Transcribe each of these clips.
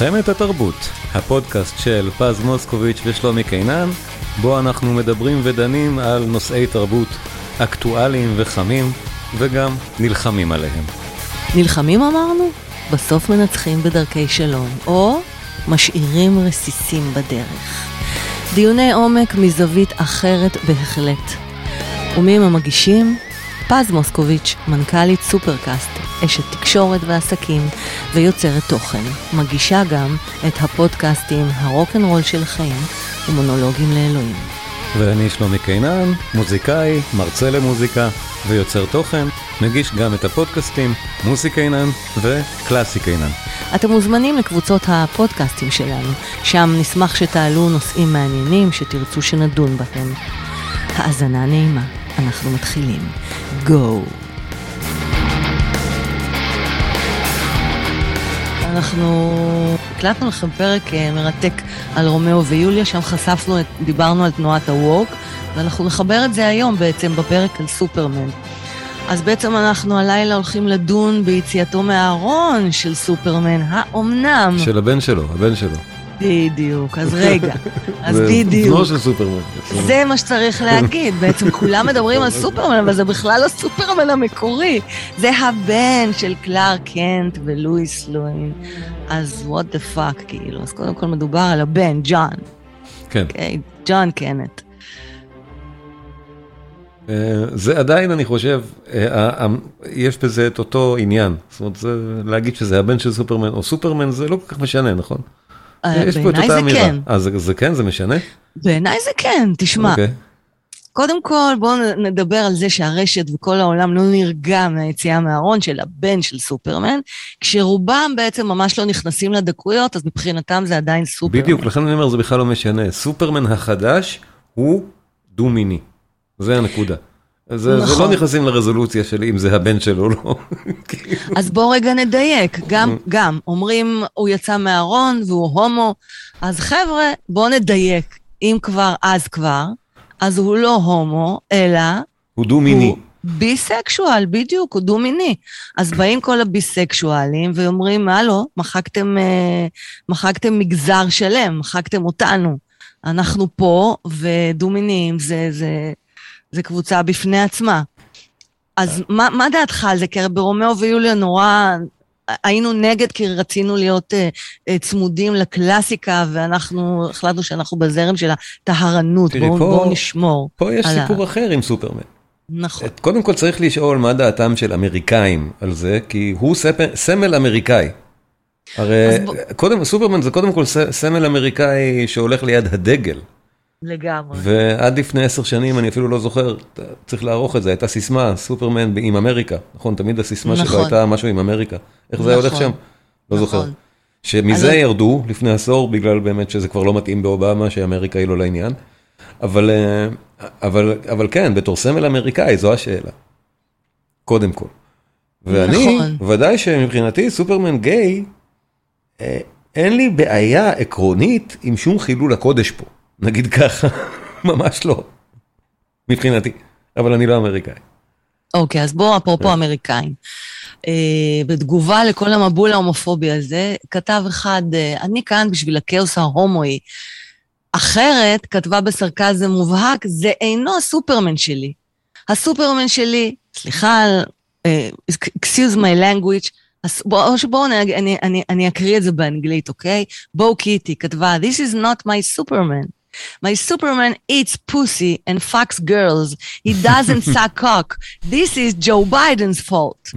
מלחמת התרבות, הפודקאסט של פז מוסקוביץ' ושלומי קינן, בו אנחנו מדברים ודנים על נושאי תרבות אקטואליים וחמים, וגם נלחמים עליהם. נלחמים אמרנו? בסוף מנצחים בדרכי שלום, או משאירים רסיסים בדרך. דיוני עומק מזווית אחרת בהחלט. ומי הם המגישים? פז מוסקוביץ', מנכ"לית סופרקאסט, אשת תקשורת ועסקים ויוצרת תוכן. מגישה גם את הפודקאסטים הרוקנרול של החיים ומונולוגים לאלוהים. ואני שלומי קינן, מוזיקאי, מרצה למוזיקה ויוצר תוכן, מגיש גם את הפודקאסטים מוזיקה קינן וקלאסי קינן. אתם מוזמנים לקבוצות הפודקאסטים שלנו, שם נשמח שתעלו נושאים מעניינים שתרצו שנדון בהם. האזנה נעימה, אנחנו מתחילים. Go. אנחנו הקלטנו לכם פרק אה, מרתק על רומאו ויוליה, שם חשפנו, את, דיברנו על תנועת ה woke, ואנחנו נחבר את זה היום בעצם בפרק על סופרמן. אז בעצם אנחנו הלילה הולכים לדון ביציאתו מהארון של סופרמן, האומנם? של הבן שלו, הבן שלו. בדיוק, אז רגע, אז זה בדיוק. בנו של סופרמן. זה מה שצריך להגיד, בעצם כולם מדברים על סופרמן, אבל זה בכלל לא סופרמן המקורי, זה הבן של קלאר קנט ולואיס לוין. אז what the fuck, כאילו, אז קודם כל מדובר על הבן, ג'ון, כן. אוקיי? ג'ון קנט. אה, זה עדיין, אני חושב, אה, אה, יש בזה את אותו עניין. זאת אומרת, זה להגיד שזה הבן של סופרמן או סופרמן, זה לא כל כך משנה, נכון? אה, יש פה את אותה זה אמירה. כן, אה, זה זה כן? זה משנה? בעיניי זה כן, תשמע. אוקיי. קודם כל, בואו נדבר על זה שהרשת וכל העולם לא נרגע מהיציאה מהארון של הבן של סופרמן, כשרובם בעצם ממש לא נכנסים לדקויות, אז מבחינתם זה עדיין סופרמן. בדיוק, לכן אני אומר, זה בכלל לא משנה. סופרמן החדש הוא דו-מיני. זה הנקודה. זה, זה נכון. לא נכנסים לרזולוציה של אם זה הבן שלו או לא. אז בואו רגע נדייק, גם, גם, אומרים הוא יצא מהארון והוא הומו, אז חבר'ה, בואו נדייק, אם כבר, אז כבר, אז הוא לא הומו, אלא הוא דו-מיני. הוא ביסקשואל, בדיוק, הוא דו-מיני. אז באים כל הביסקשואלים ואומרים, הלו, מחקתם, אה, מחקתם מגזר שלם, מחקתם אותנו. אנחנו פה, ודו-מיניים זה, זה, זה קבוצה בפני עצמה. אז מה, מה דעתך על זה? כי ברומאו ויוליה נורא היינו נגד כי רצינו להיות אה, אה, צמודים לקלאסיקה, ואנחנו החלטנו שאנחנו בזרם של הטהרנות, בואו בוא נשמור. פה יש על ה- סיפור אחר עם סופרמן. נכון. את- קודם כל צריך לשאול מה דעתם של אמריקאים על זה, כי הוא ספ- סמל אמריקאי. הרי בוא- קודם, סופרמן זה קודם כל ס- סמל אמריקאי שהולך ליד הדגל. לגמרי. ועד לפני עשר שנים, אני אפילו לא זוכר, צריך לערוך את זה, הייתה סיסמה, סופרמן עם אמריקה, נכון? תמיד הסיסמה שלו נכון. הייתה משהו עם אמריקה. איך זה היה הולך נכון. שם? לא זוכר. נכון. שמזה אז- ירדו לפני עשור, בגלל באמת שזה כבר לא מתאים באובמה, שאמריקה היא לא לעניין. אבל, אה, אבל, אבל כן, בתור סמל אמריקאי, זו השאלה. קודם כל. ואני, נכון. ודאי שמבחינתי סופרמן גיי, אה, אין לי בעיה עקרונית עם שום חילול הקודש פה. נגיד ככה, ממש לא. מבחינתי. אבל אני לא אמריקאי. אוקיי, אז בואו, כן. אפרופו אמריקאים. אה, בתגובה לכל המבול ההומופובי הזה, כתב אחד, אה, אני כאן בשביל הכאוס ההומואי. אחרת, כתבה בסרקזם מובהק, זה אינו הסופרמן שלי. הסופרמן שלי, סליחה על, אה, excuse my language, בואו בוא, אני, אני, אני, אני אקריא את זה באנגלית, אוקיי? בואו קיטי כתבה, This is not my superman. My superman eats pussy and fucks girls. He doesn't suck cock. This is Joe Biden's fault.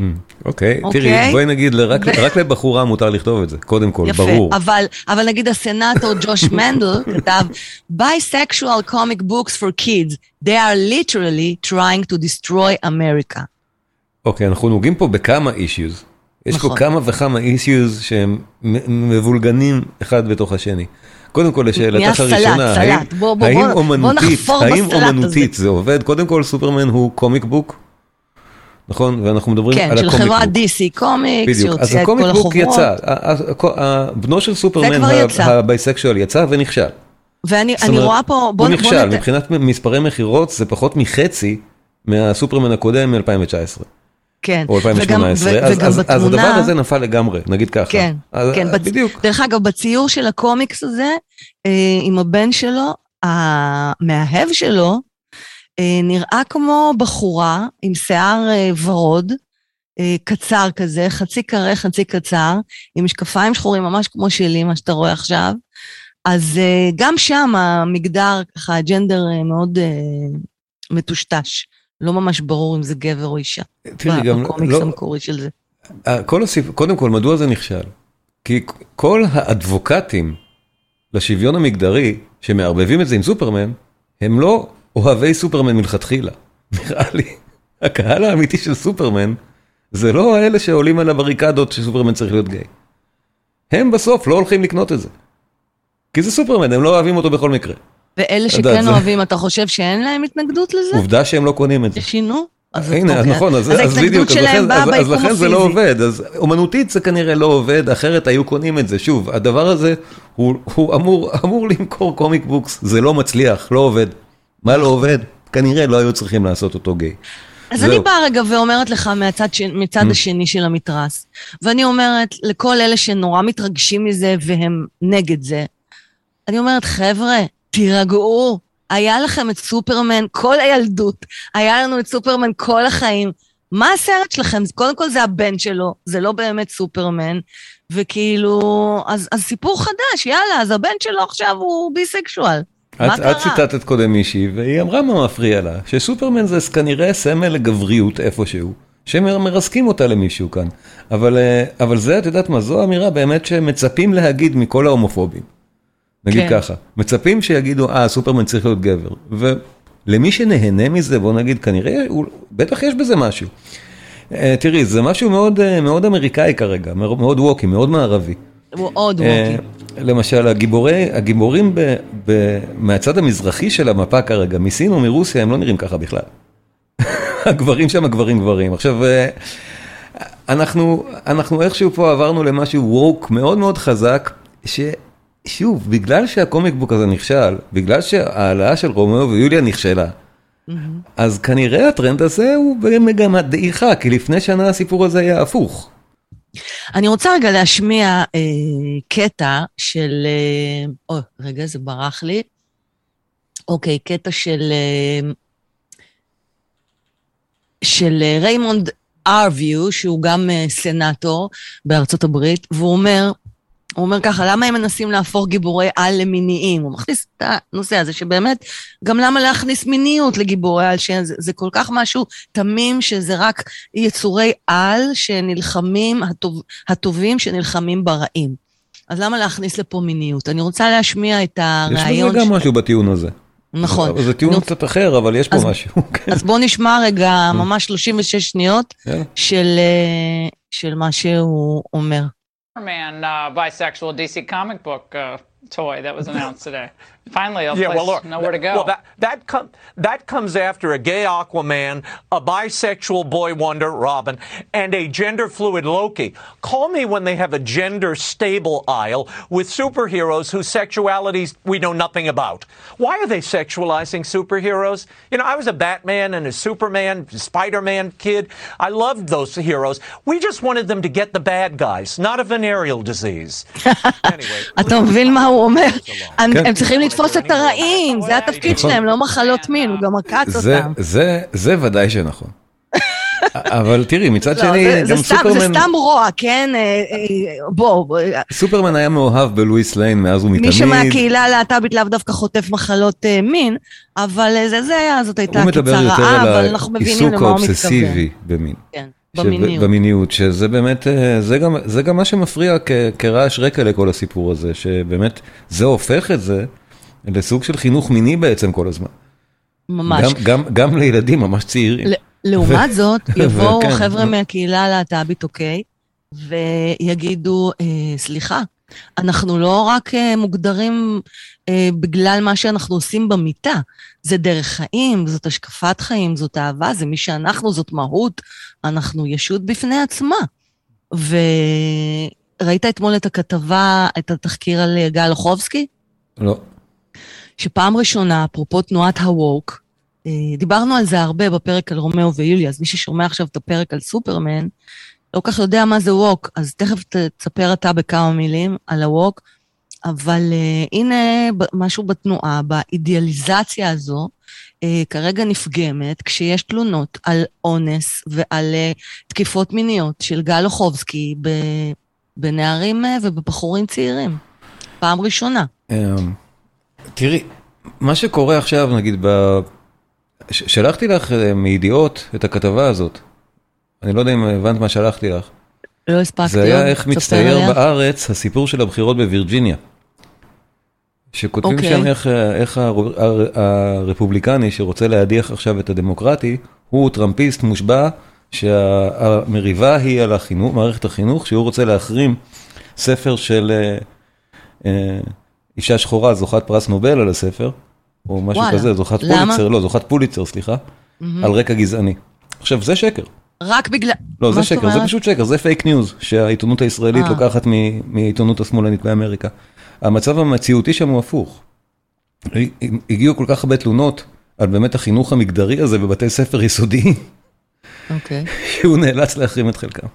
אוקיי, אוקיי. תראי, בואי נגיד, רק רק לבחורה מותר לכתוב את זה, קודם כל, יפה, ברור. אבל, אבל נגיד הסנאטור ג'וש מנדל כתב, bisexual comic books for kids, they are literally trying to destroy America. אוקיי, אנחנו נוגעים פה בכמה אישיוז. יש פה נכון. כמה וכמה אישיוז שהם מבולגנים אחד בתוך השני. קודם כל לשאלתך סלט, הראשונה, סלט. האם- בוא- בוא- האם בוא- בוא אומנותית, נחפור האם אומנותית זה עובד? קודם כל סופרמן הוא קומיק בוק, נכון? ואנחנו מדברים כן, על של הקומיק חברת בוק. DC קומיקס, בדיוק, אז שהוציאה את הקומיק כל בוק החוברות. יצא, ה- ה- ה- בנו של סופרמן יצא. הבייסקשואל יצא ונכשל. ואני אומרת, רואה פה, בוא בוא נכשל, נת- מבחינת מספרי מכירות זה פחות מחצי מהסופרמן הקודם מ-2019. כן. או 2018, וגם- אז, וגם אז, אז הדבר בתמונה- הזה נפל לגמרי, נגיד ככה. כן, אז, כן, אז בצ- בדיוק. דרך אגב, בציור של הקומיקס הזה, אה, עם הבן שלו, המאהב שלו אה, נראה כמו בחורה עם שיער אה, ורוד, אה, קצר כזה, חצי קרה, חצי קצר, עם משקפיים שחורים, ממש כמו שלי, מה שאתה רואה עכשיו. אז אה, גם שם המגדר, ככה, הג'נדר אה, מאוד אה, מטושטש. לא ממש ברור אם זה גבר או אישה. תראי, גם בקומיקס לא, המקורי של זה. כל הסיפ... קודם כל, מדוע זה נכשל? כי כל האדבוקטים לשוויון המגדרי שמערבבים את זה עם סופרמן, הם לא אוהבי סופרמן מלכתחילה. נראה לי, הקהל האמיתי של סופרמן, זה לא האלה שעולים על הבריקדות שסופרמן צריך להיות גיי. הם בסוף לא הולכים לקנות את זה. כי זה סופרמן, הם לא אוהבים אותו בכל מקרה. ואלה שכן אוהבים, אתה חושב שאין להם התנגדות לזה? עובדה שהם לא קונים את זה. שינו? אז הנה, אז אוקיי. נכון, אז, אז אז בדיוק, אז לכן, אז, אז ביקום לכן זה לא. עובד, אז אומנותית זה כנראה לא עובד, אחרת היו קונים את זה. שוב, הדבר הזה, הוא, הוא אמור, אמור למכור comic books, זה לא מצליח, לא עובד. מה לא עובד? כנראה לא היו צריכים לעשות אותו גיי. אז זהו. אני באה רגע ואומרת לך מהצד, ש... מצד ממ. השני של המתרס, ואני אומרת לכל אלה שנורא מתרגשים מזה והם נגד זה, אני אומרת, חבר'ה, תירגעו, היה לכם את סופרמן כל הילדות, היה לנו את סופרמן כל החיים. מה הסרט שלכם? קודם כל זה הבן שלו, זה לא באמת סופרמן, וכאילו, אז, אז סיפור חדש, יאללה, אז הבן שלו עכשיו הוא ביסקשואל. מה את, קרה? את ציטטת קודם מישהי, והיא אמרה מה מפריע לה, שסופרמן זה כנראה סמל לגבריות איפשהו, שמרסקים אותה למישהו כאן. אבל, אה, אבל זה, את יודעת מה, זו אמירה באמת שמצפים להגיד מכל ההומופובים. נגיד כן. ככה, מצפים שיגידו, אה, סופרמן צריך להיות גבר. ולמי שנהנה מזה, בוא נגיד, כנראה, הוא, בטח יש בזה משהו. אה, תראי, זה משהו מאוד, אה, מאוד אמריקאי כרגע, מאוד ווקי, מאוד מערבי. הוא עוד אה, ווקי. למשל, הגיבורי, הגיבורים ב, ב, מהצד המזרחי של המפה כרגע, מסין או מרוסיה, הם לא נראים ככה בכלל. הגברים שם גברים גברים. עכשיו, אה, אנחנו, אנחנו איכשהו פה עברנו למשהו woke מאוד מאוד חזק, ששוב, בגלל שה comic book הזה נכשל, בגלל שההעלאה של רומאו ויוליה נכשלה, אז כנראה הטרנד הזה הוא במגמת דעיכה, כי לפני שנה הסיפור הזה היה הפוך. אני רוצה רגע להשמיע אה, קטע של... אה, או, רגע, זה ברח לי. אוקיי, קטע של... אה, של אה, ריימונד ארויו, שהוא גם אה, סנאטור בארצות הברית, והוא אומר, הוא אומר ככה, למה הם מנסים להפוך גיבורי על למיניים? הוא מכניס את הנושא הזה, שבאמת, גם למה להכניס מיניות לגיבורי על, שזה זה כל כך משהו תמים, שזה רק יצורי על שנלחמים, הטוב, הטובים שנלחמים ברעים. אז למה להכניס לפה מיניות? אני רוצה להשמיע את יש הרעיון... בזה גם משהו בטיעון הזה. נכון. זה טיעון אני- קצת אחר, אבל יש פה אז- משהו. כן. אז בואו נשמע רגע ממש 36 שניות. של, אה, של מה שהוא אומר. Superman uh, bisexual DC comic book uh, toy that was announced today. Finally, a Yeah, place well, look, nowhere to go. Well, that that com- that comes after a gay Aquaman, a bisexual boy Wonder Robin, and a gender fluid Loki. Call me when they have a gender stable aisle with superheroes whose sexualities we know nothing about. Why are they sexualizing superheroes? You know, I was a Batman and a Superman, Spider-Man kid. I loved those heroes. We just wanted them to get the bad guys, not a venereal disease. anyway, אתה מבין מה הוא אומר? הם, כן. הם צריכים לתפוס את הרעים, זה התפקיד נכון. שלהם, לא מחלות מין, הוא גם עקץ אותם. זה, ודאי שנכון. אבל תראי, מצד לא, שני, גם סתם, זה סופרמן, סתם רוע, כן? אה, אה, בוא, בוא, סופרמן היה מאוהב בלואיס ליין מאז ומתמיד. מי שמהקהילה הלהט"בית לאו דווקא חוטף מחלות אה, מין, אבל אה, זה, היה, זאת הייתה הוא מדבר יותר רעה, אבל על אנחנו מבינים העיסוק למה הוא מתכוון. האובססיבי במין. כן, במיניות. במיניות, שזה באמת, אה, זה גם, זה גם מה שמפריע כרעש רקע לכל הסיפור הזה, שבאמת זה הופך את זה לסוג של חינוך מיני בעצם כל הזמן. ממש. גם, גם, גם לילדים ממש צעירים. לעומת זאת, יבואו וכן. חבר'ה מהקהילה הלהט"בית, אוקיי, ויגידו, אה, סליחה, אנחנו לא רק אה, מוגדרים אה, בגלל מה שאנחנו עושים במיטה, זה דרך חיים, זאת השקפת חיים, זאת אהבה, זה מי שאנחנו, זאת מהות, אנחנו ישות בפני עצמה. וראית אתמול את הכתבה, את התחקיר על אה, גל אוחובסקי? לא. שפעם ראשונה, אפרופו תנועת ה woke, אה, דיברנו על זה הרבה בפרק על רומאו ויוליה, אז מי ששומע עכשיו את הפרק על סופרמן, לא כל כך יודע מה זה woke, אז תכף תספר אתה בכמה מילים על הווק, אבל uh, הנה משהו בתנועה, באידיאליזציה הזו, uh, כרגע נפגמת כשיש תלונות על אונס ועל uh, תקיפות מיניות של גל אוחובסקי בנערים uh, ובבחורים צעירים. פעם ראשונה. Um, תראי, מה שקורה עכשיו, נגיד, ב... שלחתי לך מידיעות את הכתבה הזאת. אני לא יודע אם הבנת מה שלחתי לך. לא הספקתי. זה היה איך מצטייר בארץ הסיפור של הבחירות בווירג'יניה. שכותבים okay. שם איך, איך הרפובליקני שרוצה להדיח עכשיו את הדמוקרטי, הוא טראמפיסט מושבע שהמריבה היא על החינוך, מערכת החינוך, שהוא רוצה להחרים ספר של אה, אה, אישה שחורה, זוכת פרס נובל על הספר, או משהו וואלה. כזה, זוכת למה? פוליצר, לא, זוכת פוליצר, סליחה, mm-hmm. על רקע גזעני. עכשיו, זה שקר. רק בגלל... לא, זה שקר, זה פשוט שקר, זה פייק ניוז, שהעיתונות הישראלית אה. לוקחת מעיתונות השמאלנית באמריקה. המצב המציאותי שם הוא הפוך. הגיעו כל כך הרבה תלונות על באמת החינוך המגדרי הזה בבתי ספר יסודיים, אוקיי. שהוא נאלץ להחרים את חלקם.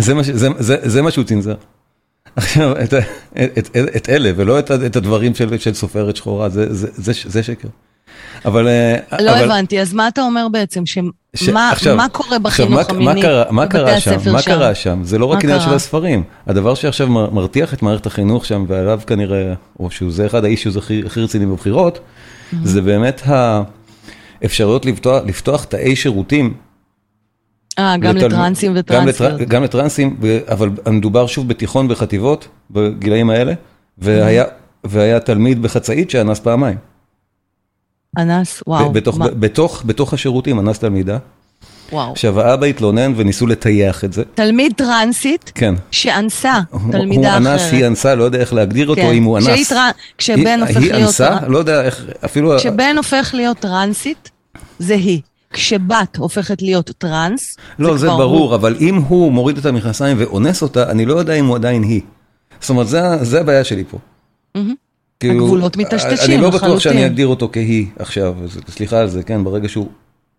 זה מה, זה, זה, זה מה שהוא צנזר. עכשיו, את, את, את, את אלה, ולא את, את הדברים של, של סופרת שחורה, זה, זה, זה, זה שקר. אבל... אה, לא אבל... הבנתי, אז מה אתה אומר בעצם? שמה ש... עכשיו, מה קורה בחינוך המיני מה קרה שם? מה קרה שם? זה לא רק עניין של הספרים. הדבר שעכשיו מרתיח את מערכת החינוך שם, ועליו כנראה, או שהוא זה אחד האישיוז הכי רציני בבחירות, mm-hmm. זה באמת האפשרויות לפתוח, לפתוח תאי שירותים. אה, גם. לטרנסים וטרנסיות. גם לטרנסים, אבל מדובר שוב בתיכון בחטיבות, בגילאים האלה, והיה, mm-hmm. תלמיד בחצאית שאנס פעמיים. אנס, וואו. בתוך, השירותים, אנס תלמידה. וואו. עכשיו האבא התלונן וניסו לטייח את זה. תלמיד טרנסית, כן. שאנסה תלמידה אחרת. הוא אנס, היא אנסה, לא יודע איך להגדיר אותו, כן. אם הוא אנס. כשבן הופך להיות... היא אנסה? לא יודע איך, אפילו... כשבן הופך להיות טרנסית, זה היא. כשבת הופכת להיות טרנס, לא, זה, זה ברור, הוא... אבל אם הוא מוריד את המכנסיים ואונס אותה, אני לא יודע אם הוא עדיין היא. זאת אומרת, זה, זה הבעיה שלי פה. Mm-hmm. כאילו, הגבולות מטשטשים לחלוטין. אני לא בטוח שאני אגדיר אותו כהיא עכשיו, סליחה על זה, כן, ברגע שהוא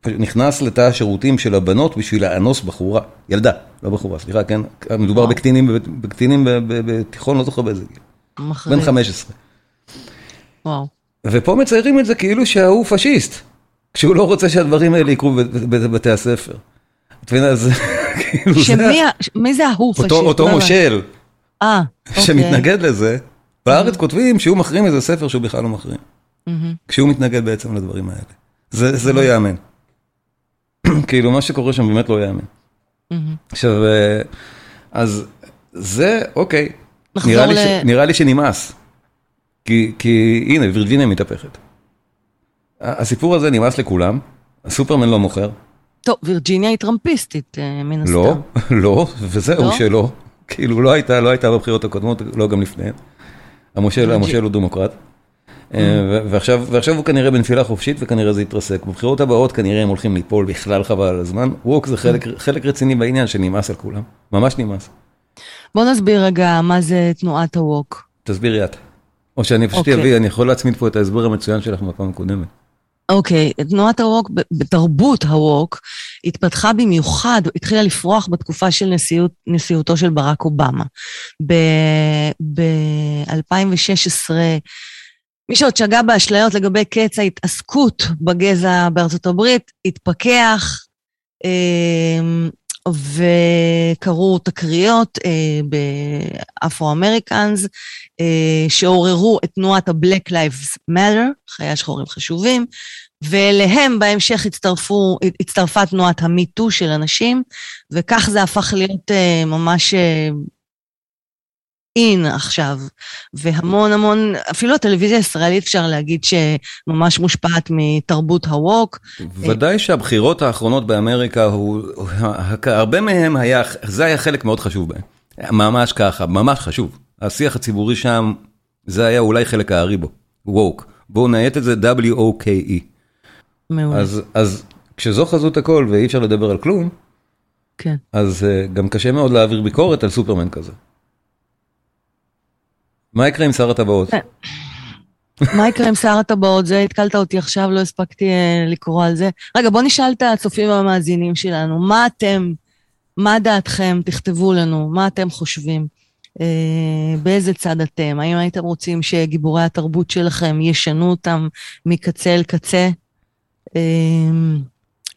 נכנס לתא השירותים של הבנות בשביל לאנוס בחורה, ילדה, לא בחורה, סליחה, כן, מדובר בקטינים, בקטינים בתיכון, לא זוכר באיזה גיל. בן 15. וואו. ופה מציירים את זה כאילו שההוא פשיסט, כשהוא לא רוצה שהדברים האלה יקרו בבתי הספר. את מבינה, זה כאילו זה... מי זה ההוא פשיסט? אותו מושל. אה, אוקיי. שמתנגד לזה. בארץ כותבים שהוא מחרים איזה ספר שהוא בכלל לא מחרים. כשהוא מתנגד בעצם לדברים האלה. זה לא ייאמן. כאילו, מה שקורה שם באמת לא ייאמן. עכשיו, אה, אז זה, אוקיי. נראה לי שנמאס. כי הנה, וירג'יניה מתהפכת. הסיפור הזה נמאס לכולם, הסופרמן לא מוכר. טוב, וירג'יניה היא טראמפיסטית, אה, מן הסתם. לא, לא, וזהו לא? שלא. כאילו, לא הייתה, לא הייתה בבחירות הקודמות, לא גם לפניהן. המושל, המושל הוא דמוקרט. אה, ועכשיו, ועכשיו הוא כנראה בנפילה חופשית וכנראה זה יתרסק. בבחירות הבאות כנראה הם הולכים ליפול בכלל חבל על הזמן. ווק זה חלק, חלק רציני בעניין שנמאס על כולם. ממש נמאס. בוא נסביר רגע מה זה תנועת הווק. תסבירי את. או שאני פשוט אביא, okay. אני יכול להצמיד פה את ההסבר המצוין שלך מהפעם הקודמת. אוקיי, okay, תנועת הווק, בתרבות הווק, התפתחה במיוחד, התחילה לפרוח בתקופה של נשיאות, נשיאותו של ברק אובמה. ב-2016, מי שעוד שגה באשליות לגבי קץ ההתעסקות בגזע בארצות הברית, התפכח, אמ, וקרו תקריות אה, ב Afro-Americans, אה, שעוררו את תנועת ה-Black Lives Matter, חיי השחורים חשובים, ואליהם בהמשך הצטרפו, הצטרפה תנועת ה MeToo של אנשים, וכך זה הפך להיות אה, ממש in עכשיו, והמון המון, אפילו הטלוויזיה הישראלית אפשר להגיד שממש מושפעת מתרבות ה woke. ודאי שהבחירות האחרונות באמריקה, הוא, הרבה מהם היה, זה היה חלק מאוד חשוב בהם. ממש ככה, ממש חשוב. השיח הציבורי שם, זה היה אולי חלק הארי בו, ווק. בואו נאט את זה W-O-K-E. מעולה. אז, אז כשזו חזות הכל ואי אפשר לדבר על כלום, כן. אז uh, גם קשה מאוד להעביר ביקורת על סופרמן כזה. מה יקרה עם שר הטבעות? מה יקרה עם שיער הטבעות? זה התקלת אותי עכשיו, לא הספקתי אה, לקרוא על זה. רגע, בוא נשאל את הצופים והמאזינים שלנו, מה אתם, מה דעתכם? תכתבו לנו, מה אתם חושבים? אה, באיזה צד אתם? האם הייתם רוצים שגיבורי התרבות שלכם ישנו אותם מקצה אל קצה? אה,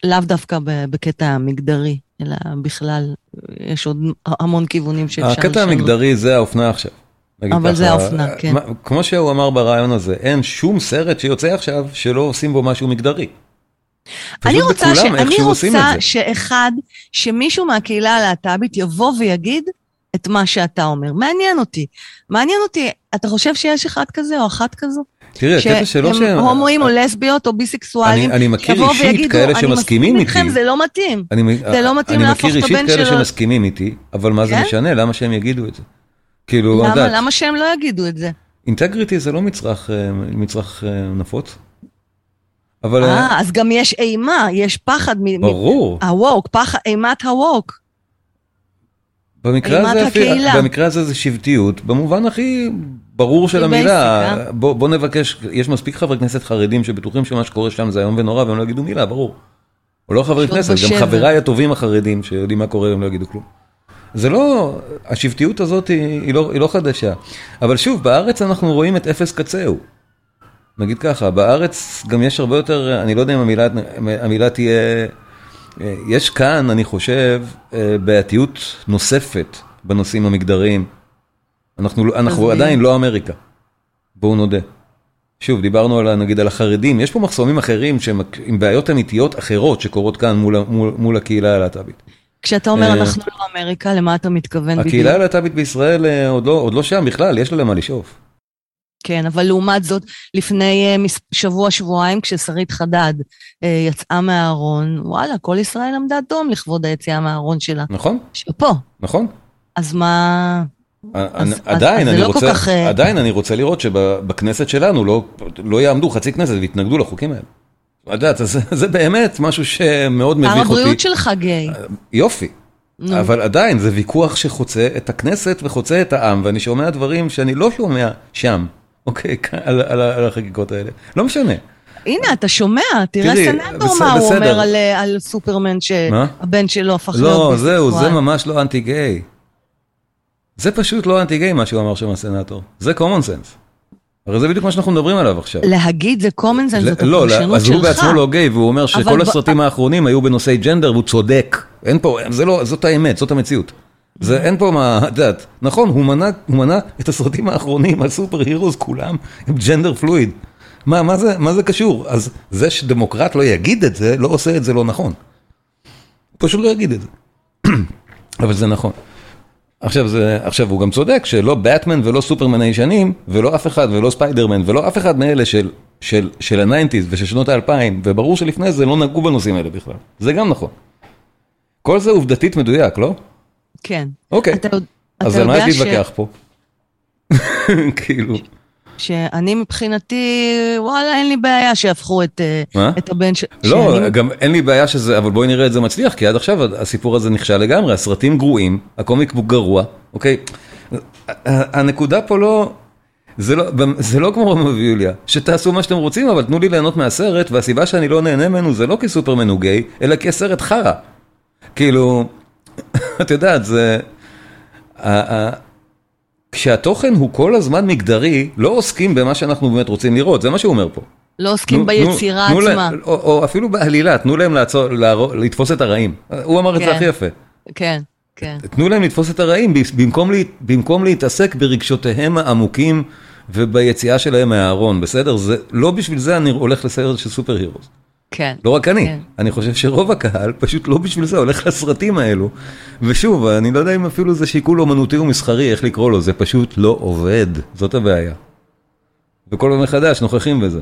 לאו דווקא בקטע מגדרי, אלא בכלל, יש עוד המון כיוונים שאפשר לשנות. הקטע המגדרי זה האופנה עכשיו. אבל זה. האופנה, כן. מה- כמו שהוא אמר ברעיון הזה, אין שום סרט שיוצא עכשיו שלא עושים בו משהו מגדרי. אני רוצה, ש... אני רוצה זה. שאחד, שמישהו מהקהילה הלהט"בית יבוא ויגיד את מה שאתה אומר. מעניין אותי. מעניין אותי, אתה חושב שיש אחד כזה או אחת כזו? תראי, הקטע שלא שהם שהם... הומואים או לסביות או ביסקסואלים, אני- אני מכיר אישית ויגידו, כאלה "אני שמסכימים מסכים איתכם, איתי." זה לא מתאים. אני, זה לא מתאים אני להפוך מכיר את אישית הבן כאלה שלו- שמסכימים איתי, אבל מה זה כן? משנה? למה שהם יגידו את זה? כאילו, למה, יודעת, למה שהם לא יגידו את זה? אינטגריטי זה לא מצרך, אה, מצרך אה, נפוץ. אבל אה, אה, אז גם יש אימה, יש פחד. מ- מ- ברור, הווק, פחד, אימת הווק. במקרה הזה, אפילו- הקהילה. במקרה הזה זה שבטיות, במובן הכי ברור של המילה. בוא בוא נבקש, יש מספיק חברי כנסת חרדים שבטוחים שמה שקורה שם זה איום ונורא והם לא יגידו מילה, ברור. או לא חברי כנסת, גם. חבריי הטובים החרדים שיודעים מה קורה הם לא יגידו כלום. זה לא, השבטיות הזאת היא, היא, לא, היא לא חדשה. אבל שוב, בארץ אנחנו רואים את אפס קצהו. נגיד ככה, בארץ גם יש הרבה יותר, אני לא יודע אם המילה, המילה תהיה, יש כאן, אני חושב, אה, בעייתיות נוספת בנושאים המגדריים. אנחנו, אנחנו. עדיין לא אמריקה, בואו נודה. שוב, דיברנו על, נגיד על החרדים, יש פה מחסומים אחרים שהם עם בעיות אמיתיות אחרות שקורות כאן מול, מול, מול הקהילה הלהט"בית. כשאתה אומר אה, אנחנו לא אמריקה, למה אתה מתכוון בדיוק? הקהילה הלהט"בית בישראל אה, עוד לא, עוד לא שם בכלל, יש לה למה לשאוף. כן, אבל לעומת זאת, לפני אה, מס- שבוע, שבועיים, כששרית חדד אה, יצאה מהארון, וואלה, כל ישראל עמדה דום לכבוד היציאה מהארון שלה. נכון? שאפו. נכון? אז מה... אז עדיין אני לא רוצה, כך, עדיין אני רוצה לראות שבכנסת שלנו לא, לא יעמדו חצי כנסת ויתנגדו לחוקים האלה. את יודעת, זה, זה באמת משהו שמאוד מביך אותי. הבריאות שלך גיי. יופי. נו. אבל עדיין זה ויכוח שחוצה את הכנסת וחוצה את העם, ואני שומע דברים שאני לא שומע שם, אוקיי, על, על, על החקיקות האלה. לא משנה. הנה, אתה שומע, תראה סנטור מה הוא בסדר. אומר על, אה, על סופרמן? שהבן שלו הפך להיות לא, זהו, זה. ממש לא אנטי גיי. זה פשוט לא אנטי גיי מה שהוא אמר שם הסנאטור. זה common sense. הרי זה בדיוק מה שאנחנו מדברים עליו עכשיו. להגיד זה common sense, זאת לא, הפרשנות אז הוא שלך. בעצמו לא גיי, והוא אומר שכל הסרטים האחרונים היו בנושאי ג'נדר, והוא צודק. אין פה, זה לא, זאת האמת, זאת המציאות. זה, אין פה מה, את יודעת, נכון, הוא מנע, הוא מנע את הסרטים האחרונים, ה super heroes כולם, עם gender fluid. מה, מה זה, מה זה קשור? אז זה שדמוקרט לא יגיד את זה, לא עושה את זה לא נכון. הוא פשוט לא יגיד את זה. אבל זה נכון. עכשיו, זה, עכשיו הוא גם צודק שלא באטמן ולא סופרמן הישנים, ולא אף אחד, ולא ספיידרמן, ולא אף אחד מאלה של, של, של ה nineties ושל שנות האלפיים, וברור שלפני זה לא נגעו בנושאים האלה בכלל. זה גם נכון. כל זה עובדתית מדויק, לא? כן. אוקיי. אתה אז על מה יש ש- להתווכח פה? כאילו, שאני מבחינתי, וואלה, אין לי בעיה שיהפכו את, אה? את הבן ש... לא, שאני- גם אין לי בעיה שזה, אבל בואי נראה את זה מצליח, כי עד עכשיו הסיפור הזה נכשל לגמרי, הסרטים גרועים, הקומיק הוא גרוע, אוקיי? הנקודה פה לא, זה לא, זה לא כמו רומא ויוליה, שתעשו מה שאתם רוצים, אבל תנו לי ליהנות מהסרט, והסיבה שאני לא נהנה ממנו זה לא כי סופרמן הוא גיי, אלא כי הסרט חרא. כאילו, את יודעת, זה... כשהתוכן הוא כל הזמן מגדרי, לא עוסקים במה שאנחנו באמת רוצים לראות, זה מה שהוא אומר פה. לא עוסקים ביצירה תנו- עצמה. להם- או, או אפילו בעלילה, תנו להם לעצור, להראות- לתפוס את הרעים. הוא אמר את זה כן. הכי יפה. כן, כן. תנו להם לתפוס את הרעים במקום, לה, במקום להתעסק ברגשותיהם העמוקים וביציאה שלהם מהארון, בסדר? זה, לא בשביל זה אני הולך לסרט של סופר הירוס. כן. לא רק אני, כן. אני חושב שרוב הקהל פשוט לא בשביל זה הולך לסרטים האלו. ושוב, אני לא יודע אם אפילו זה שיקול אומנותי ומסחרי, איך לקרוא לו, זה פשוט לא עובד, זאת הבעיה. וכל פעם מחדש נוכחים בזה.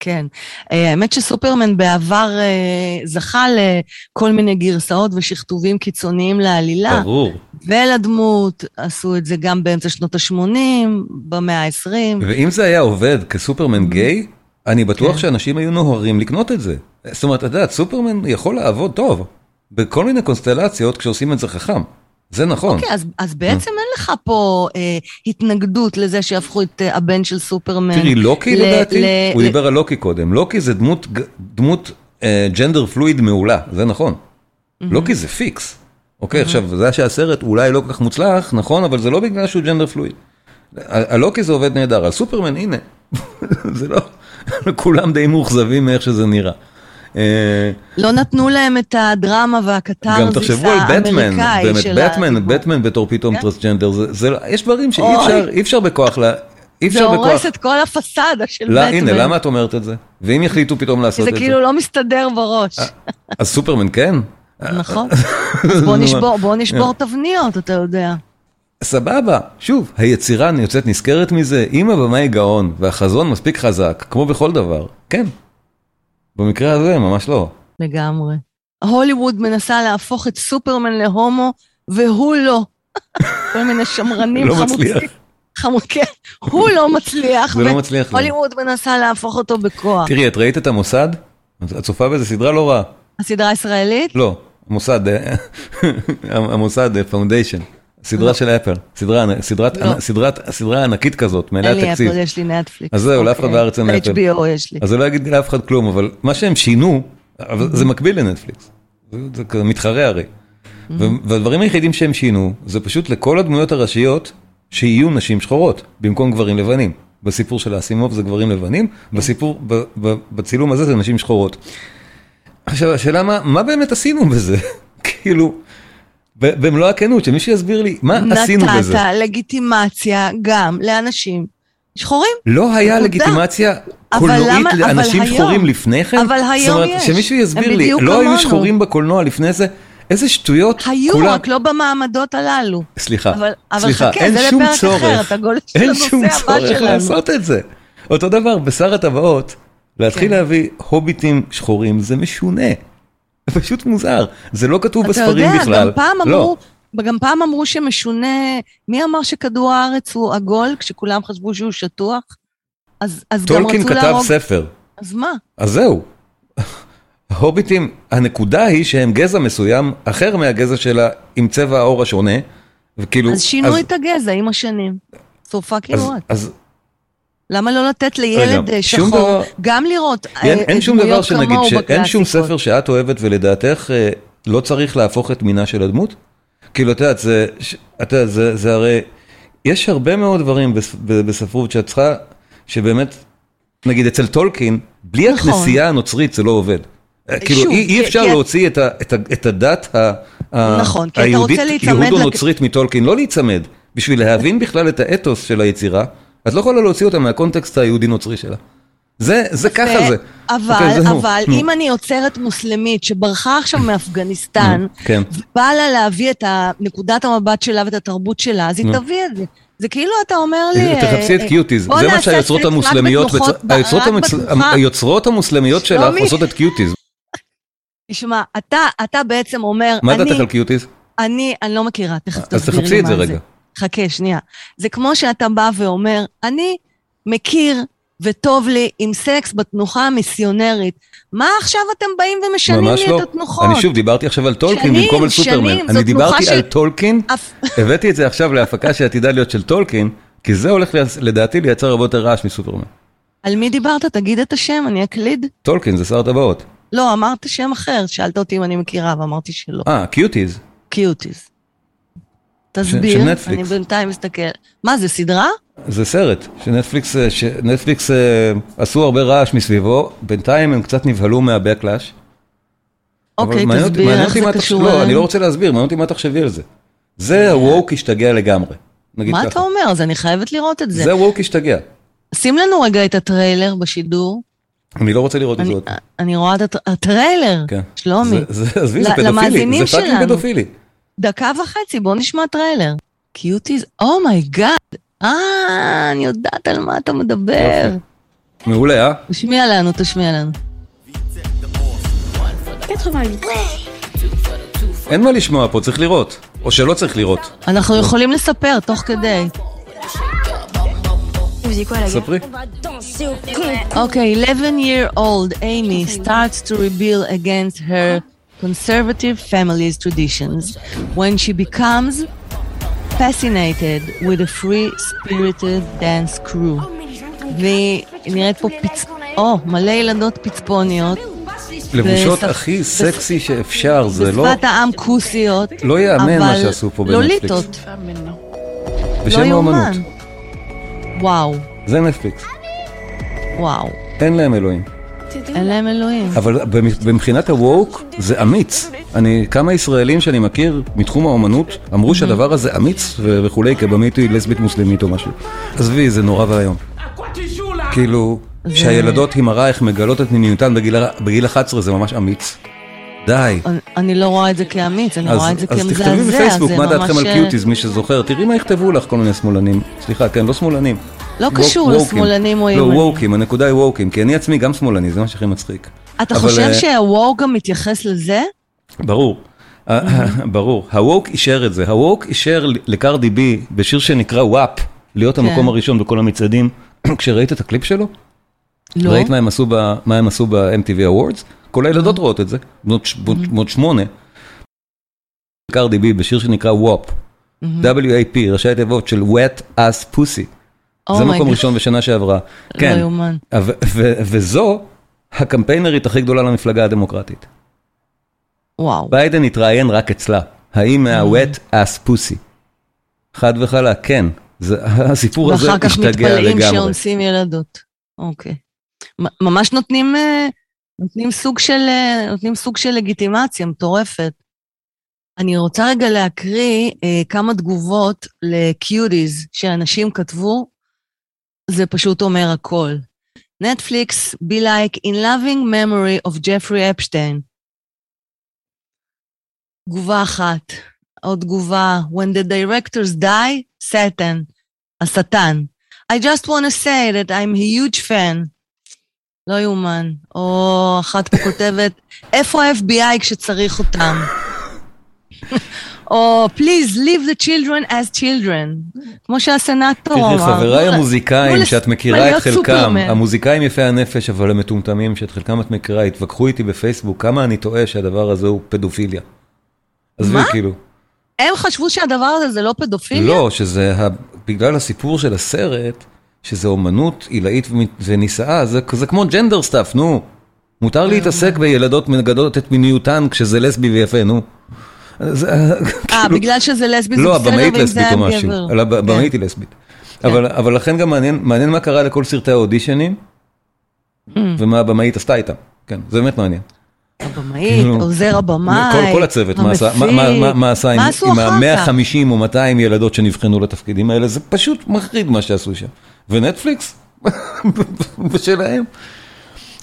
כן. אה, האמת שסופרמן בעבר אה, זכה לכל מיני גרסאות ושכתובים קיצוניים לעלילה. ברור. ולדמות, עשו את זה גם באמצע שנות ה-80, במאה ה-20. ואם זה היה עובד כסופרמן גיי, אני בטוח כן. שאנשים היו נוהרים לקנות את זה. זאת אומרת, אתה יודע, סופרמן יכול לעבוד טוב, בכל מיני קונסטלציות כשעושים את זה חכם. זה נכון. אוקיי, אז, אז בעצם אין לך פה אה, התנגדות לזה שיהפכו את אה, הבן של סופרמן. תראי, לוקי ל- לדעתי, ל- הוא ל- דיבר על לוקי קודם, לוקי זה דמות, דמות gender fluid מעולה, זה נכון. לוקי זה פיקס. אוקיי, עכשיו, זה שהסרט אולי לא כל כך מוצלח, נכון, אבל זה לא בגלל שהוא gender fluid. הלוקי זה עובד נהדר, על סופרמן, הנה, זה לא, כולם די מאוכזבים מאיך שזה נראה. אה, לא נתנו להם את הדרמה גם והקתרזיס תחשבו על בטמן, האמריקאי באמת, של בטמן. בטמן בתור פתאום כן. טרנסג'נדר, זה- זה- יש דברים שאי. אפשר, אי אפשר בכוח, אי זה אפשר בכוח. הורס את כל הפסאדה של לא, בטמן. הנה, למה את אומרת את זה? ואם יחליטו פתאום לעשות זה את זה? כאילו לא מסתדר בראש. אז סופרמן כן? נכון. בוא נשבור, בוא נשבור תבניות, אתה יודע. סבבה, שוב, היצירה יוצאת נשכרת מזה, אם הבמאי גאון והחזון מספיק חזק, כמו בכל דבר, כן. במקרה הזה ממש לא. לגמרי. הוליווד מנסה להפוך את סופרמן להומו, והוא לא. כל מיני שמרנים לא חמוצים. מצליח. כן, הוא לא מצליח. זה לא מצליח. הוליווד מנסה להפוך אותו בכוח. תראי, את ראית את המוסד? את צופה באיזה סדרה לא רעה. הסדרה הישראלית? לא, המוסד, אה, המוסד Foundation, סדרה של אפל, סדרה, סדרת, לא. סדרת, סדרה ענקית כזאת, מלאה תקציב. אפל, יש לי נטפליקס. אז זהו, לאף אחד אוקיי. בארץ אין אפל. HBO יש לי. אז זה לא יגיד לאף אחד כלום, אבל מה שהם שינו, זה מקביל לנטפליקס. זה, מתחרה הרי. ו- והדברים היחידים שהם שינו, זה פשוט לכל הדמויות הראשיות, שיהיו נשים שחורות, במקום גברים לבנים. בסיפור של האסימוב זה גברים לבנים, בסיפור, ב- ב- בצילום הזה זה נשים שחורות. עכשיו, השאלה מה, מה באמת עשינו בזה? כאילו, במלוא הכנות, שמישהו יסביר לי, מה עשינו בזה? נתת לגיטימציה גם לאנשים שחורים. לא היה נקודה. לגיטימציה קולנועית לאנשים שחורים לפני כן? אבל היום זאת אומרת, יש. שמישהו יסביר לי, לא היו. שחורים בקולנוע לפני זה? איזה שטויות. היו, כולם- רק לא במעמדות הללו. סליחה, אבל- אבל סליחה, חכה, אין זה שום לפרק צורך, אחר, אתה גולש אין שום צורך. לעשות את זה. אותו דבר, בשר הטבעות, להתחיל כן. להביא הוביטים שחורים זה משונה. זה פשוט מוזר, זה לא כתוב בספרים אתה יודע, בכלל. גם פעם לא. אמרו, גם פעם אמרו שמשונה, מי אמר שכדור הארץ הוא עגול כשכולם חשבו שהוא שטוח? אז, אז גם טולקין רצו כתב להרוג... ספר, אז מה? אז זהו. ההוביטים, הנקודה היא שהם גזע מסוים אחר מהגזע שלה עם צבע העור השונה. וכאילו, אז שינו את הגזע עם השנים. כאילו אז, את. אז למה לא לתת לילד רגע, אה, שחור דבר- גם לראות אה, אין, אין שום דבר שנגיד, כמוהו שאין שום? ספר שאת אוהבת ולדעתך אה, לא צריך להפוך את מינה של הדמות? כאילו, את יודעת, זה, ש- את יודעת, זה, זה הרי, יש הרבה מאוד דברים בספרות שאת צריכה, שבאמת, נגיד אצל טולקין, בלי נכון. הכנסייה הנוצרית זה לא עובד. אה, כאילו, שוב, אי, אי כי- אפשר כי- להוציא את, ה, את, ה, את הדת ה, נכון, היהודית, להיצמד לק- יהודו-נוצרית מטולקין, לא להיצמד. בשביל להבין בכלל את האתוס של היצירה, את לא יכולה להוציא אותה מהקונטקסט היהודי-נוצרי שלה. זה, זה ככה זה. אבל, אוקיי, זהו. אבל נו. אם אני יוצרת מוסלמית שברחה עכשיו מאפגניסטן, כן. ובא לה להביא את נקודת המבט שלה ואת התרבות שלה, אז היא. תביא את זה. זה כאילו אתה אומר לי... תחפשי את אה, קיוטיז, זה מה שהיוצרות המוסלמיות, היוצרות המוסלמיות שלך. עושות את קיוטיז. תשמע, אתה, אתה בעצם אומר, מה דעתך על Cuties? אני, אני לא מכירה, תכף אז תסביר לי מה זה. תחפשי את זה רגע. חכה, שנייה. זה כמו שאתה בא ואומר, אני מכיר וטוב לי עם סקס בתנוחה המיסיונרית. מה עכשיו אתם באים ומשנים לי לא. את התנוחות? אני שוב דיברתי עכשיו על טולקין שנים, במקום על שנים, סופרמן. זאת אני דיברתי תנוחה על של- טולקין, הבאתי את זה עכשיו להפקה שעתידה להיות של טולקין, כי זה הולך לדעתי לייצר הרבה יותר רעש מסופרמן. על מי דיברת? תגיד את השם, אני אקליד. טולקין זה שר טבעות. לא, אמרת שם אחר, שאלת אותי אם אני מכירה ואמרתי שלא. אה, קיוטיז. קיוטיז. של תסביר, נטפליקס. אני בינתיים מסתכל. מה, זה סדרה? זה סרט שנטפליקס אה, שנטפליקס, אה, עשו הרבה רעש מסביבו, בינתיים הם קצת נבהלו מה backlash. אוקיי, תסביר איך זה מה קשור לא, אני. לא רוצה להסביר, מעניין אותי מה תחשבי על זה. זה ה woke השתגע לגמרי. נגיד מה ככה. אתה אומר? אז אני חייבת לראות את זה. זה ה woke השתגע. שים לנו רגע את הטריילר בשידור. אני לא רוצה לראות את זה אני- עוד. אני רואה את הט- הטריילר, כן. שלומי. זה- זה- עזבי, זה פדופילי, זה fucking. פדופילי. דקה וחצי, בוא נשמע טריילר. Cuties, oh my God. אה, אני יודעת על מה אתה מדבר. מעולה, אה? תשמיע לנו, תשמיע לנו. אין מה לשמוע פה, צריך לראות. או שלא צריך לראות. אנחנו יכולים לספר תוך כדי. ספרי. Okay, 11-year-old Amy starts to rebel against her conservative family's traditions when she becomes fascinated with a free-spirited dance crew. והיא נראית פה פצ... או, מלא ילדות פצפוניות. לבושות הכי סקסי שאפשר, זה לא... בשפת העם כוסיות. לא יאמן מה אבל שעשו פה בנטפליקס. לוליטות. לא בשם יאומן. האומנות. וואו, זה נטפליקס. וואו. אין להם אלוהים. אין להם אלוהים. אבל מבחינת הווק זה אמיץ. אני, כמה ישראלים שאני מכיר מתחום האומנות אמרו שהדבר הזה אמיץ וכולי, כבמית היא לסבית מוסלמית או משהו. עזבי, זה נורא ואיום. כאילו, שהילדות עם הרייך מגלות את מיניותן בגיל, ה- בגיל 11 זה ממש אמיץ. די. אני- לא רואה את זה כאמיץ, אני אז, רואה את זה אז כמזעזע. תכתבי בפייסבוק מה דעתכם ממש, על קיוטיז, מי שזוכר, תראי מה יכתבו לך כל מיני שמאלנים. סליחה, כן, לא שמאלנים. לא קשור. לשמאלנים או לא, ימנים. ווקים, הנקודה היא ווקים, כי אני עצמי גם שמאלני, זה מה שהכי מצחיק. אתה חושב אה, שהוואו גם מתייחס לזה? ברור. ברור. הווק אישר את זה. הווק אישר לקרדי בי בשיר שנקרא וואפ, להיות כן. המקום הראשון בכל המצעדים. כשראית את הקליפ שלו? לא. ראית מה הם עשו ב- מה הם עשו ב-MTV Awards? כל הילדות רואות את זה, בנות בנות שמונה. קרדי בי בשיר שנקרא WAP. WAP, ראשי תיבות של wet ass pussy. Oh זה מקום God. ראשון בשנה שעברה. לא כן. יאומן. ו- ו- וזו הקמפיינרית הכי גדולה למפלגה הדמוקרטית. וואו. ביידן התראיין רק אצלה, האם מה-wet ass pussy. חד וחלק, כן. זה, הסיפור הזה ואחר כך השתגע מתפלאים לגמרי. שאונסים ילדות. אוקיי. ממש נותנים, אה, נותנים סוג של, אה, נותנים סוג של לגיטימציה מטורפת. אני רוצה רגע להקריא אה, כמה תגובות לקיוטיז שאנשים כתבו, זה פשוט אומר הכל. נטפליקס, be like in loving memory of Jeffrey Epstein. תגובה אחת. עוד תגובה, when the directors die, Satan, השטן. I just want to say that I'm a huge fan. לא יאומן. או אחת פה כותבת, איפה ה-FBI כשצריך אותם? או please leave the children as children. כמו שהסנאטור תראי, אמר. חבריי תנו ל- המוזיקאים שאת מכירה את חלקם. המוזיקאים יפי הנפש אבל המטומטמים שאת חלקם את מכירה, התווכחו איתי בפייסבוק כמה אני טועה שהדבר הזה הוא פדופיליה. עזבי? כאילו. הם חשבו שהדבר הזה זה לא פדופיליה? לא, שזה בגלל הסיפור של הסרט, שזה אומנות עילאית ונישאה, זה זה כמו gender stuff, נו. מותר להתעסק בילדות מגדלות את מיניותן כשזה לסבי ויפה, נו. אה, כאילו- בגלל שזה לסבי זה לא, בסדר, הבמאית ואם זה לסבית או משהו. על הבמאית היא לסבית. אבל אבל לכן גם מעניין מה קרה לכל סרטי האודישנים, ומה הבמאית עשתה איתם. כן, זה באמת מעניין. הבמאית, כאילו, עוזר הבמאי, כל, כל הצוות, מה עשה, עם, מה עשו עם אחר כך? ה-150 או 200 ילדות שנבחנו לתפקידים האלה, זה פשוט מחריד מה שעשו שם. ונטפליקס, בשלהם.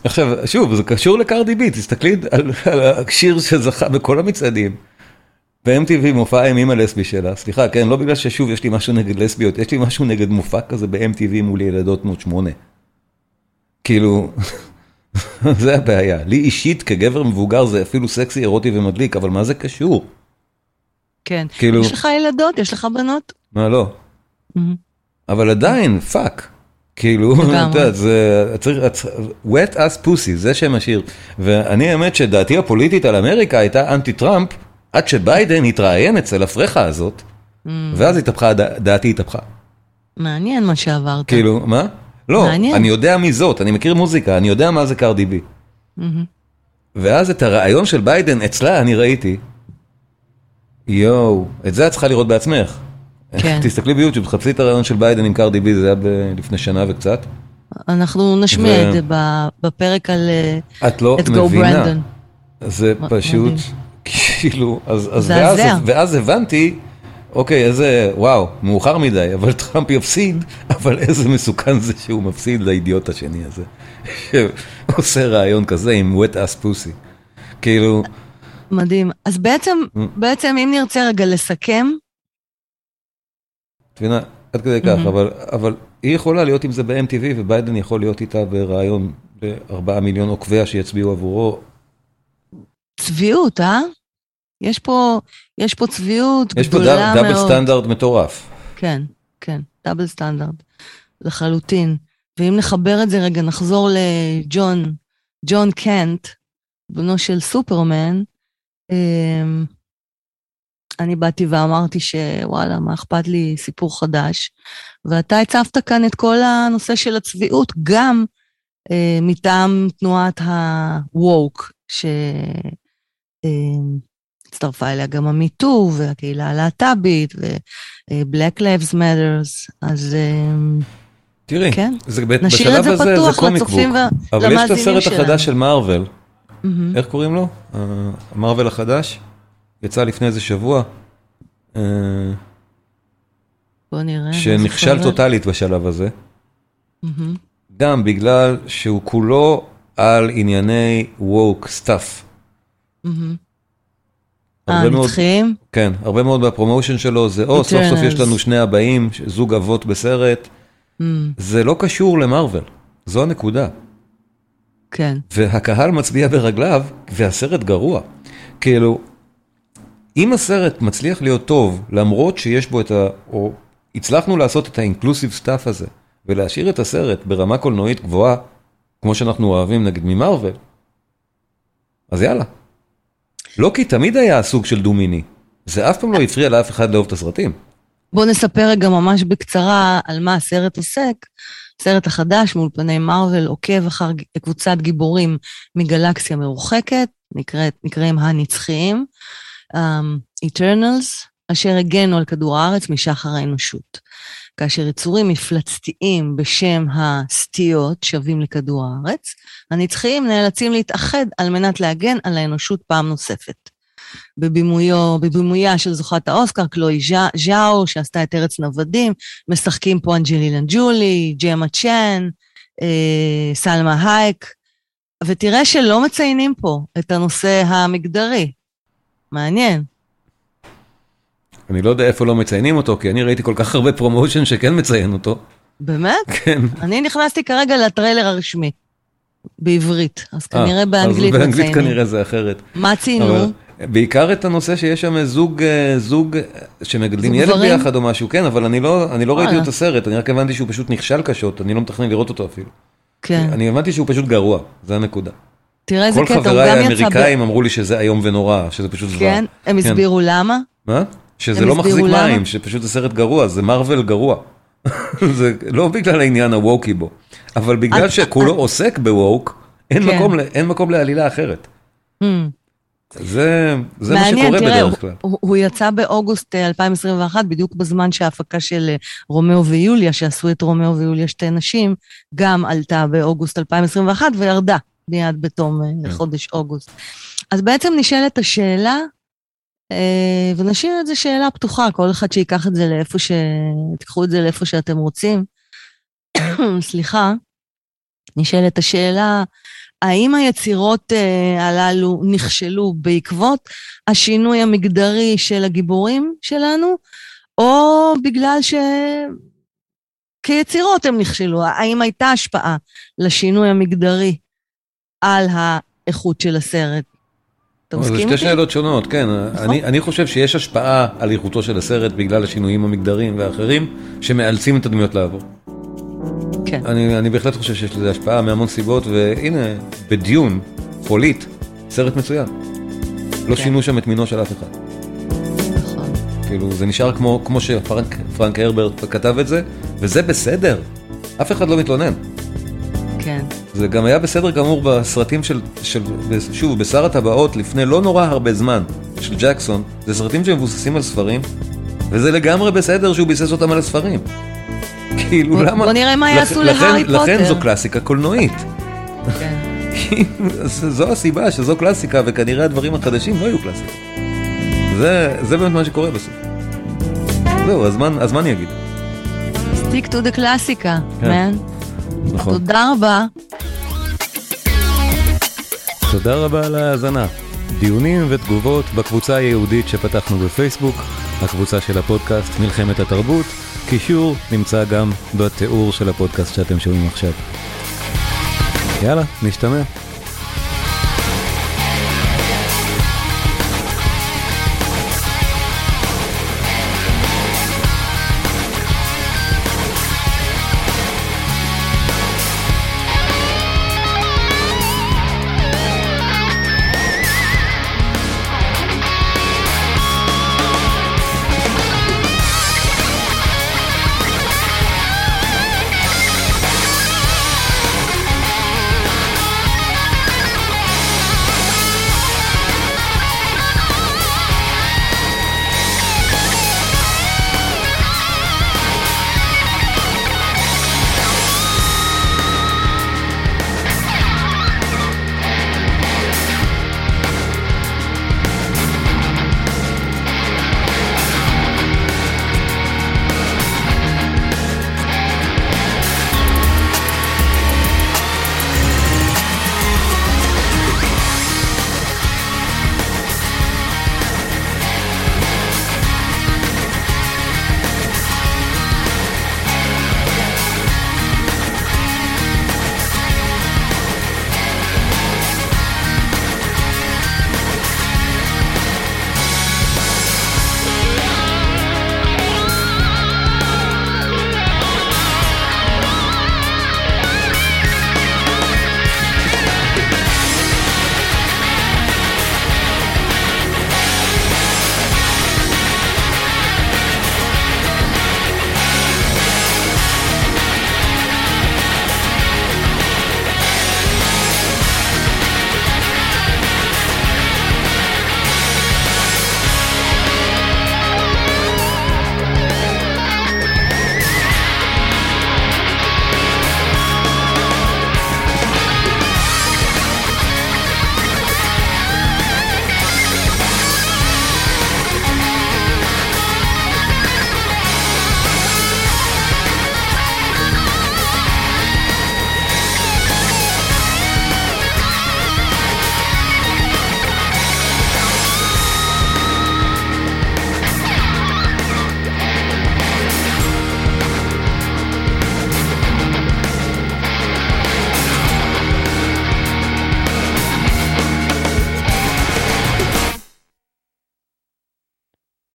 עכשיו, שוב, זה קשור לקרדי בי, תסתכלי על השיר שזכה בכל המצעדים. ב-MTV מופע האימים הלסבי שלה, סליחה, כן, לא בגלל ששוב יש לי משהו נגד לסביות, יש לי משהו נגד מופע כזה ב-MTV מול ילדות בנות שמונה. כאילו, זה הבעיה. לי אישית כגבר מבוגר זה אפילו סקסי, אירוטי ומדליק, אבל מה זה קשור? כן. כאילו- יש לך ילדות? יש לך בנות? מה לא? מהמם. אבל עדיין, fuck. כאילו. אתה יודע, זה צריך, wet ass pussy, זה שם השיר. ואני האמת שדעתי הפוליטית על אמריקה הייתה אנטי טראמפ, עד שביידן התראיין אצל הפרחה הזאת, ואז התהפכה, דע- דעתי התהפכה. מעניין מה שעברת. כאילו, מה? לא, מעניין. אני יודע מי זאת, אני מכיר מוזיקה, אני יודע מה זה קרדי בי. מהמם. ואז את הרעיון של ביידן אצלה אני ראיתי. יואו, את זה את צריכה לראות בעצמך. כן. תסתכלי ביוטיוב, תחפשי את הרעיון של ביידן עם קרדי בי, זה היה ב- לפני שנה וקצת. אנחנו נשמיע ו- את זה בפרק על אה, את לא את גו מבינה. ברנדון. זה פשוט, מדהים. כאילו, אז, אז. ואז, ואז הבנתי, אוקיי, איזה, וואו, מאוחר מדי, אבל טראמפ יפסיד, אבל איזה מסוכן זה שהוא מפסיד לאידיוט השני הזה, שעושה רעיון כזה עם wet ass pussy. כאילו, מדהים. אז בעצם. בעצם אם נרצה רגע לסכם, את מבינה, עד כדי כך, אבל, אבל היא יכולה להיות עם זה ב-MTV, וביידן יכול להיות איתה ברעיון לארבעה מיליון עוקביה שיצביעו עבורו. צביעות, אה? יש פה, יש פה צביעות יש פה גדולה דאבל מאוד. סטנדרט מטורף. כן, כן, דאבל סטנדרט, לחלוטין. ואם נחבר את זה רגע, נחזור לג'ון, ג'ון קנט, בנו של סופרמן, אמ, אני באתי ואמרתי שוואלה, מה אכפת לי סיפור חדש? ואתה הצפת כאן את כל הנושא של הצביעות, גם אה, מטעם תנועת ה-woke, שהצטרפה אה, אליה גם המיטו והקהילה הלהט"בית ו-Black Lives Matters, אז... אה, תראי, כן. זה, בשלב זה הזה זה קומיק בוק, אבל יש את הסרט שלנו. החדש של מארוול, מהמם. איך קוראים לו? אה, המארוול החדש, יצא לפני איזה שבוע, אה, בוא נראה. שנכשל. טוטאלית בשלב הזה, מהמם. גם בגלל שהוא כולו על ענייני woke stuff. מאוד- הנצחיים? כן, הרבה מאוד מהפרומושן שלו זה, או, סוף סוף יש. לנו שני הבאים, זוג אבות בסרט, מהמם. זה לא קשור למארוול, זו הנקודה. כן. והקהל מצביע ברגליו, והסרט גרוע. כאילו, אם הסרט מצליח להיות טוב, למרות שיש בו את ה... או הצלחנו לעשות את ה inclusive stuff הזה, ולהשאיר את הסרט ברמה קולנועית גבוהה, כמו שאנחנו אוהבים נגיד ממרוויל, אז יאללה. לא כי תמיד היה סוג של דו-מיני, זה אף פעם לא הפריע לאף אחד לאהוב את הסרטים. בואו נספר רגע ממש בקצרה על מה הסרט עוסק. הסרט החדש מאולפני מארוול עוקב אחר קבוצת גיבורים מגלקסיה מרוחקת, נקראים הנצחיים, um, Eternals, אשר הגנו על כדור הארץ משחר האנושות. כאשר יצורים מפלצתיים בשם הסטיות שווים לכדור הארץ, הנצחיים נאלצים להתאחד על מנת להגן על האנושות פעם נוספת. בבימויו, בבימויה של זוכת האוסקר, קלוי ז'א- ז'או, שעשתה את ארץ נוודים, משחקים פה אנג'לינה ג'ולי, ג'מה צ'אן, אה, סלמה הייק, ותראה שלא מציינים פה את הנושא המגדרי. מעניין. אני לא יודע איפה לא מציינים אותו, כי אני ראיתי כל כך הרבה promotion שכן מציין אותו. באמת? כן. אני נכנסתי כרגע לטריילר הרשמי, בעברית, אז אה, כנראה באנגלית אז באנגלית מציינים. כנראה זה אחרת. מה ציינו? בעיקר את הנושא שיש שם זוג, אה, זוג אה, שמגדלים זוג ילד גברים? ביחד או משהו, כן, אבל אני לא, אני לא ראיתי. את הסרט, אני רק הבנתי שהוא פשוט נכשל קשות, אני לא מתכנן לראות אותו אפילו. כן. אני הבנתי שהוא פשוט גרוע, זה הנקודה. תראה איזה כל קטע, הוא חבריי גם יצא ב... האמריקאים אמרו לי שזה איום ונורא, שזה פשוט זוועה. כן, הם הסבירו למה? מה? שזה לא מחזיק למה? מים, שפשוט זה סרט גרוע, זה מארוול גרוע. זה לא בגלל העניין הווקי בו, אבל בגלל שכולו עוסק בווק, אין כן. מקום אין מקום לעלילה אחרת. Hmm. זה זה מה מעניין, שקורה תראה, בדרך כלל. הוא, הוא יצא באוגוסט אה, 2021, בדיוק בזמן שההפקה של אה, רומאו ויוליה, שעשו את רומאו ויוליה שתי נשים, גם עלתה באוגוסט 2021 וירדה מיד בתום אה, כן. חודש אוגוסט. אז בעצם נשאלת השאלה, אה, ונשאיר את זה שאלה פתוחה, כל אחד שיקח את זה לאיפה ש... תיקחו את זה לאיפה שאתם רוצים. סליחה, נשאלת השאלה, האם היצירות אה, הללו נכשלו בעקבות השינוי המגדרי של הגיבורים שלנו, או בגלל ש... כיצירות הם נכשלו? האם הייתה השפעה לשינוי המגדרי על האיכות של הסרט? אתה אבל זה מסכים שתי איתי? שאלות שונות, כן. אני, אני חושב שיש השפעה על איכותו של הסרט בגלל השינויים המגדריים והאחרים, שמאלצים את הדמויות לעבור. כן. אני, אני בהחלט חושב שיש לזה השפעה מהמון סיבות, והנה, בדיון, חולית, סרט מצוין. לא כן. שינו שם את מינו של אף אחד. נכון. כאילו, זה נשאר כמו, כמו שפרנק פרנק הרברט כתב את זה, וזה בסדר. אף אחד לא מתלונן. כן. זה גם היה בסדר גמור בסרטים של, של שוב, בשר הטבעות לפני לא נורא הרבה זמן, של ג'קסון, זה סרטים שמבוססים על ספרים, וזה לגמרי בסדר שהוא ביסס אותם על הספרים. כאילו, בוא- למה? בוא נראה מה יעשו לכן- להארי לכן פוטר. זו קלאסיקה קולנועית. כן. ז- זו הסיבה שזו קלאסיקה, וכנראה הדברים החדשים לא יהיו קלאסיקה. זה, זה באמת מה שקורה בסוף. זהו, הזמן, הזמן יגיד. stick to the קלאסיקה, כן. נכון. תודה רבה. תודה רבה על ההאזנה. דיונים ותגובות בקבוצה הייעודית שפתחנו בפייסבוק, הקבוצה של הפודקאסט מלחמת התרבות. קישור נמצא גם בתיאור של הפודקאסט שאתם שומעים עכשיו. יאללה, נשתמע.